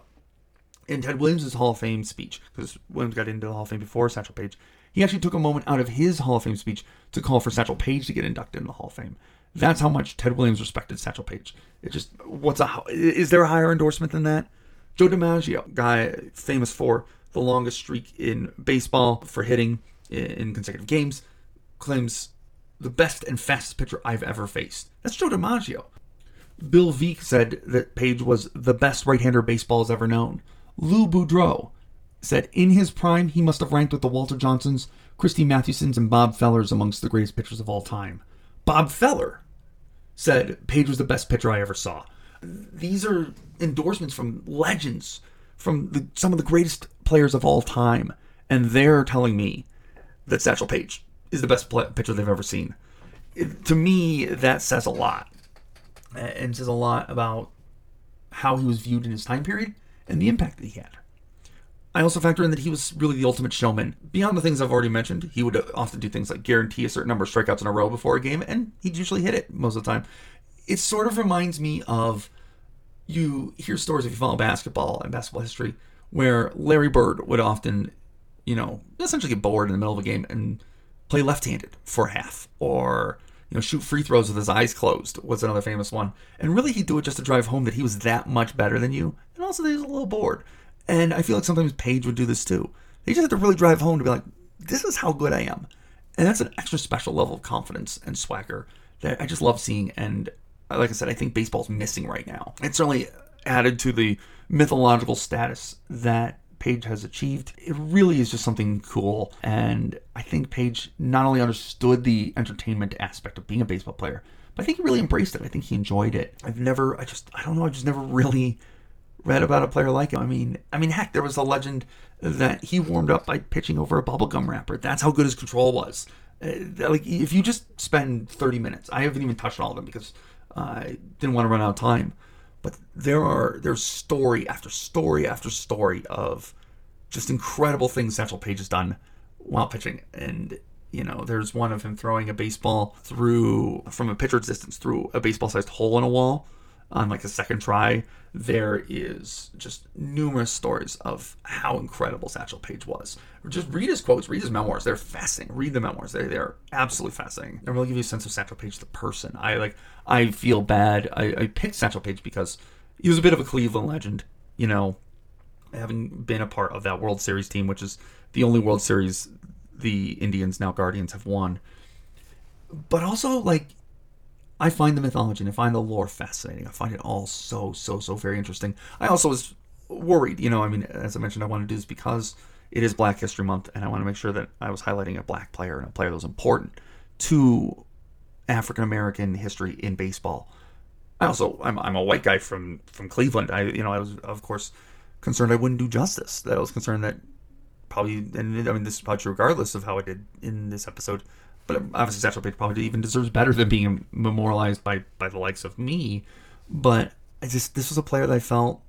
in Ted Williams' Hall of Fame speech, because Williams got into the Hall of Fame before Satchel Paige, he actually took a moment out of his Hall of Fame speech to call for Satchel Paige to get inducted in the Hall of Fame. That's how much Ted Williams respected Satchel Paige. It just what's a is there a higher endorsement than that? Joe DiMaggio, guy famous for the longest streak in baseball for hitting in consecutive games, claims the best and fastest pitcher I've ever faced. That's Joe DiMaggio. Bill Veeck said that Paige was the best right-hander baseball has ever known. Lou Boudreau said in his prime he must have ranked with the Walter Johnsons, Christy Mathewsons, and Bob Fellers amongst the greatest pitchers of all time. Bob Feller said Paige was the best pitcher I ever saw. These are endorsements from legends, from the, some of the greatest players of all time, and they're telling me that Satchel Paige is the best play- pitcher they've ever seen. It, to me, that says a lot and says a lot about how he was viewed in his time period and the impact that he had. I also factor in that he was really the ultimate showman. Beyond the things I've already mentioned, he would often do things like guarantee a certain number of strikeouts in a row before a game, and he'd usually hit it most of the time. It sort of reminds me of you hear stories if you follow basketball and basketball history where Larry Bird would often, you know, essentially get bored in the middle of a game and play left-handed for half, or you know, shoot free throws with his eyes closed was another famous one. And really, he'd do it just to drive home that he was that much better than you, and also that he was a little bored. And I feel like sometimes Paige would do this too. They just have to really drive home to be like, this is how good I am. And that's an extra special level of confidence and swagger that I just love seeing. And like I said, I think baseball's missing right now. It's certainly added to the mythological status that Paige has achieved. It really is just something cool. And I think Paige not only understood the entertainment aspect of being a baseball player, but I think he really embraced it. I think he enjoyed it. I've never, I just, I don't know, I just never really read about a player like him. I mean, I mean, heck, there was a legend that he warmed up by pitching over a bubblegum wrapper. That's how good his control was. Uh, like if you just spend 30 minutes, I haven't even touched all of them because I didn't want to run out of time. But there are there's story after story after story of just incredible things Satchel Paige has done while pitching. And you know, there's one of him throwing a baseball through from a pitcher's distance through a baseball-sized hole in a wall on like a second try. There is just numerous stories of how incredible Satchel Paige was. Just read his quotes, read his memoirs. They're fascinating. Read the memoirs. They're, they're absolutely fascinating. They really give you a sense of Satchel Paige the person. I like. I feel bad. I, I picked Satchel Paige because he was a bit of a Cleveland legend. You know, having been a part of that World Series team, which is the only World Series the Indians, now Guardians, have won. But also, like, I find the mythology and I find the lore fascinating. I find it all so, so, so very interesting. I also was worried, you know, I mean, as I mentioned, I wanted to do this because it is Black History Month and I want to make sure that I was highlighting a black player and a player that was important to African American history in baseball. I also, I'm, I'm a white guy from, from Cleveland. I, you know, I was, of course, concerned I wouldn't do justice. That I was concerned that probably, and I mean, this is probably true regardless of how I did in this episode. But obviously, Satchel Paige probably even deserves better than being memorialized by by the likes of me. But I just this was a player that I felt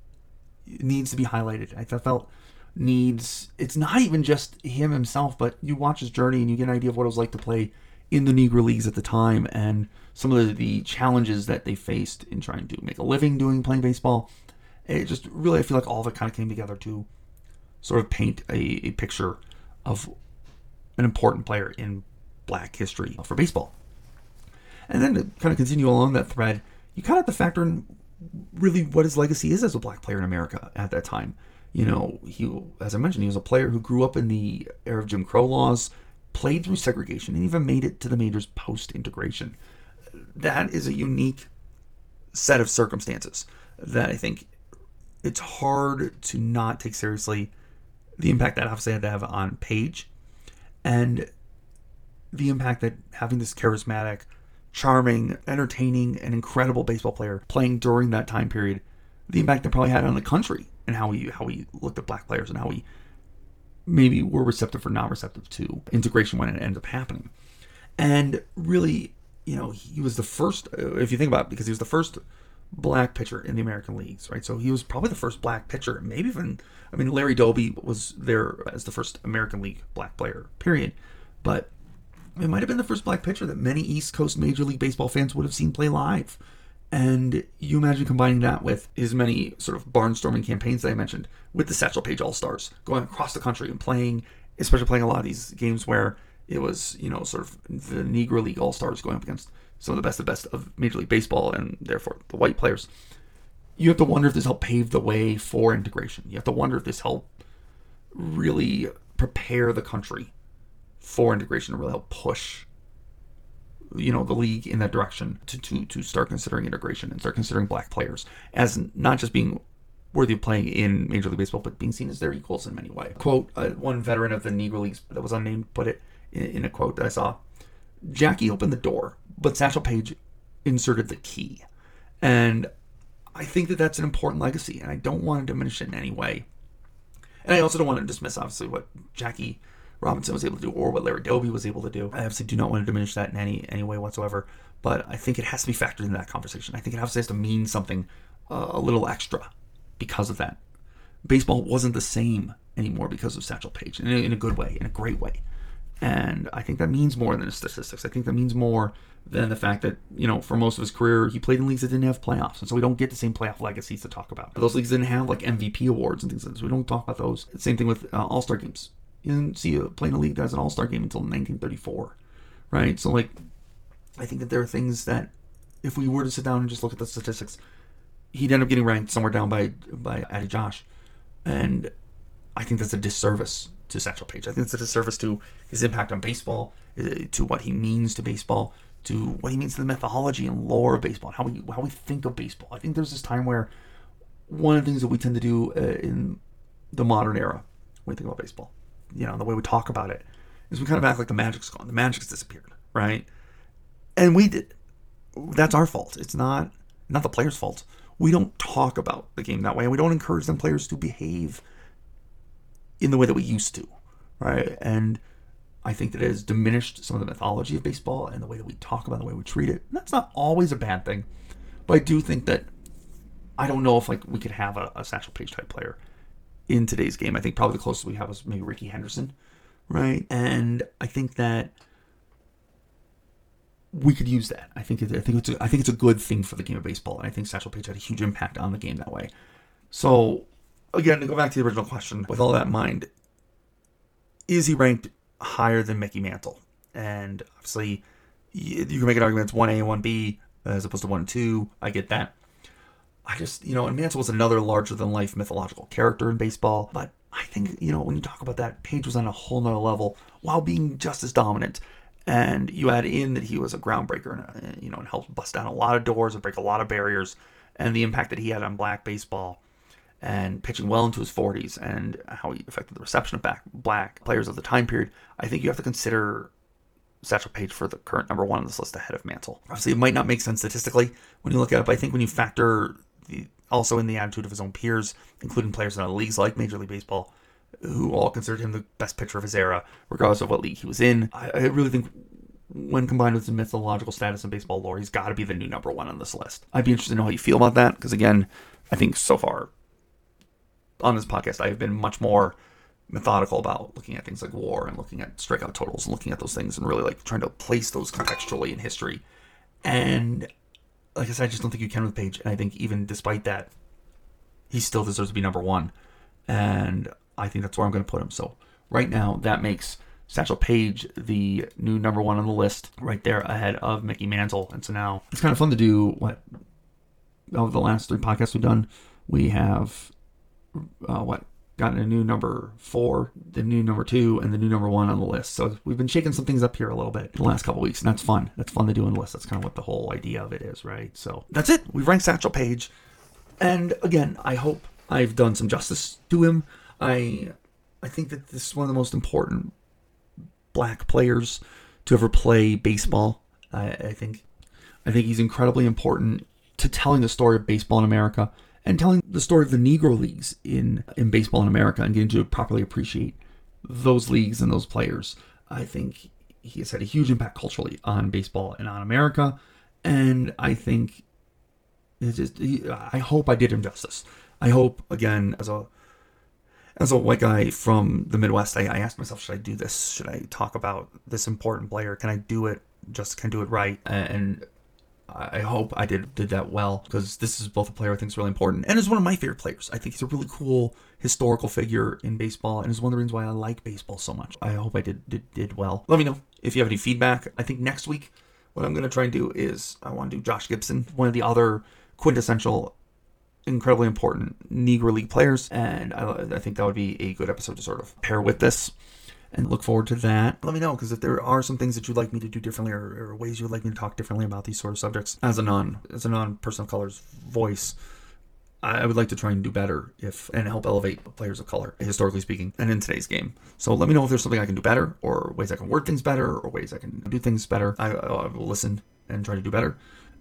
needs to be highlighted. I felt needs. It's not even just him himself, but you watch his journey and you get an idea of what it was like to play in the Negro Leagues at the time and some of the, the challenges that they faced in trying to make a living doing playing baseball. It just really, I feel like all of it kind of came together to sort of paint a, a picture of an important player in black history for baseball. And then to kind of continue along that thread, you kind of have to factor in really what his legacy is as a black player in America at that time. You know, he, as I mentioned, he was a player who grew up in the era of Jim Crow laws, played through segregation, and even made it to the majors post integration. That is a unique set of circumstances that I think it's hard to not take seriously the impact that obviously had to have on Paige, and the impact that having this charismatic, charming, entertaining, and incredible baseball player playing during that time period, the impact that probably had on the country and how we how we looked at black players and how we maybe were receptive or not receptive to integration when it ended up happening. And really, you know, he was the first, if you think about it, because he was the first black pitcher in the American leagues, right? So he was probably the first black pitcher, maybe even I mean Larry Doby was there as the first American League black player, period. But it might have been the first black pitcher that many East Coast Major League Baseball fans would have seen play live. And you imagine combining that with his many sort of barnstorming campaigns that I mentioned with the Satchel Paige All Stars, going across the country and playing, especially playing a lot of these games where it was, you know, sort of the Negro League All Stars going up against some of the best of best of Major League Baseball and therefore the white players. You have to wonder if this helped pave the way for integration. You have to wonder if this helped really prepare the country for integration and really help push you know the league in that direction to, to to start considering integration and start considering black players as not just being worthy of playing in Major League Baseball, but being seen as their equals in many ways. Quote: uh, One veteran of the Negro Leagues that was unnamed put it in, in a quote that I saw. Jackie opened the door, but Satchel Paige inserted the key. And I think that that's an important legacy, and I don't want to diminish it in any way. And I also don't want to dismiss, obviously, what Jackie Robinson was able to do or what Larry Doby was able to do. I obviously do not want to diminish that in any any way whatsoever, but I think it has to be factored into that conversation. I think it obviously has to mean something uh, a little extra because of that. Baseball wasn't the same anymore because of Satchel Paige, in a, in a good way, in a great way. And I think that means more than the statistics. I think that means more than the fact that, you know, for most of his career, he played in leagues that didn't have playoffs. And so we don't get the same playoff legacies to talk about. Those leagues didn't have like MVP awards and things like that. So we don't talk about those. Same thing with uh, All Star games. You didn't see a play in a league that has an All Star game until 1934, right? So, like, I think that there are things that if we were to sit down and just look at the statistics, he'd end up getting ranked somewhere down by by Addie Joss. And I think that's a disservice to Satchel Paige. I think it's a disservice to his impact on baseball, uh, to what he means to baseball, to what he means to the mythology and lore of baseball, and how we how we think of baseball. I think there's this time where one of the things that we tend to do uh, in the modern era when we think about baseball, you know, the way we talk about it, is we kind of act like the magic's gone. The magic's disappeared, right? And we did. That's our fault. It's not not the players' fault. We don't talk about the game that way, and we don't encourage them players to behave in the way that we used to, right? And I think that it has diminished some of the mythology of baseball and the way that we talk about it, the way we treat it. And that's not always a bad thing. But I do think that I don't know if like we could have a, a Satchel Paige type player in today's game. I think probably the closest we have is maybe Rickey Henderson, right? And I think that we could use that. I think it, I think it's a, I think it's a good thing for the game of baseball, and I think Satchel Paige had a huge impact on the game that way. So again, to go back to the original question, with all that in mind, is he ranked higher than Mickey Mantle? And obviously, you, you can make an argument it's one A and one B as opposed to one and two. I get that. I just, you know, and Mantle was another larger than life mythological character in baseball, but I think, you know, when you talk about that, Paige was on a whole nother level while being just as dominant. And you add in that he was a groundbreaker and, uh, you know, and helped bust down a lot of doors and break a lot of barriers and the impact that he had on black baseball and pitching well into his 40s and how he affected the reception of black players of the time period, I think you have to consider Satchel Paige for the current number one on this list ahead of Mantle. Obviously, it might not make sense statistically when you look at it, but I think when you factor the, also in the attitude of his own peers, including players in other leagues like Major League Baseball, who all considered him the best pitcher of his era, regardless of what league he was in, I, I really think when combined with his mythological status in baseball lore, he's got to be the new number one on this list. I'd be interested to know how you feel about that because, again, I think so far on this podcast, I have been much more methodical about looking at things like war and looking at strikeout totals and looking at those things and really like trying to place those contextually in history. And like I said, I just don't think you can with Paige. And I think even despite that, he still deserves to be number one. And I think that's where I'm going to put him. So right now, that makes Satchel Paige the new number one on the list, right there ahead of Mickey Mantle. And so now it's kind of fun to do what over the last three podcasts we've done. We have uh, what gotten a new number four, the new number two, and the new number one on the list. So we've been shaking some things up here a little bit in the last couple weeks, and that's fun. That's fun to do on the list. That's kind of what the whole idea of it is, right? So that's it. We've ranked Satchel Paige, and again, I hope I've done some justice to him. I I think that this is one of the most important black players to ever play baseball. I, I think I think he's incredibly important to telling the story of baseball in America and telling the story of the Negro leagues in, in baseball in America and getting to properly appreciate those leagues and those players. I think he has had a huge impact culturally on baseball and on America. And I think it just, I hope I did him justice. I hope, again, as a as a white guy from the Midwest, I, I asked myself, should I do this? Should I talk about this important player? Can I do it? Just can I do it right? And I hope I did did that well because this is both a player I think is really important and is one of my favorite players. I think he's a really cool historical figure in baseball and is one of the reasons why I like baseball so much. I hope I did did, did well. Let me know if you have any feedback. I think next week what I'm going to try and do is I want to do Josh Gibson, one of the other quintessential incredibly important Negro League players, and I, I think that would be a good episode to sort of pair with this and look forward to that. Let me know because if there are some things that you'd like me to do differently or, or, ways you'd like me to talk differently about these sort of subjects as a non as a non person of color's voice. I would like to try and do better if and help elevate players of color, historically speaking, and in today's game. So let me know if there's something I can do better, or ways I can word things better, or ways I can do things better. I, I will listen and try to do better.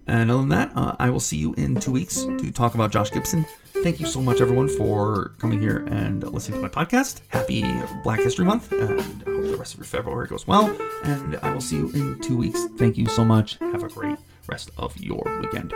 And other than that, uh, I will see you in two weeks to talk about Josh Gibson. Thank you so much, everyone, for coming here and listening to my podcast. Happy Black History Month, and I hope the rest of your February goes well. And I will see you in two weeks. Thank you so much. Have a great rest of your weekend.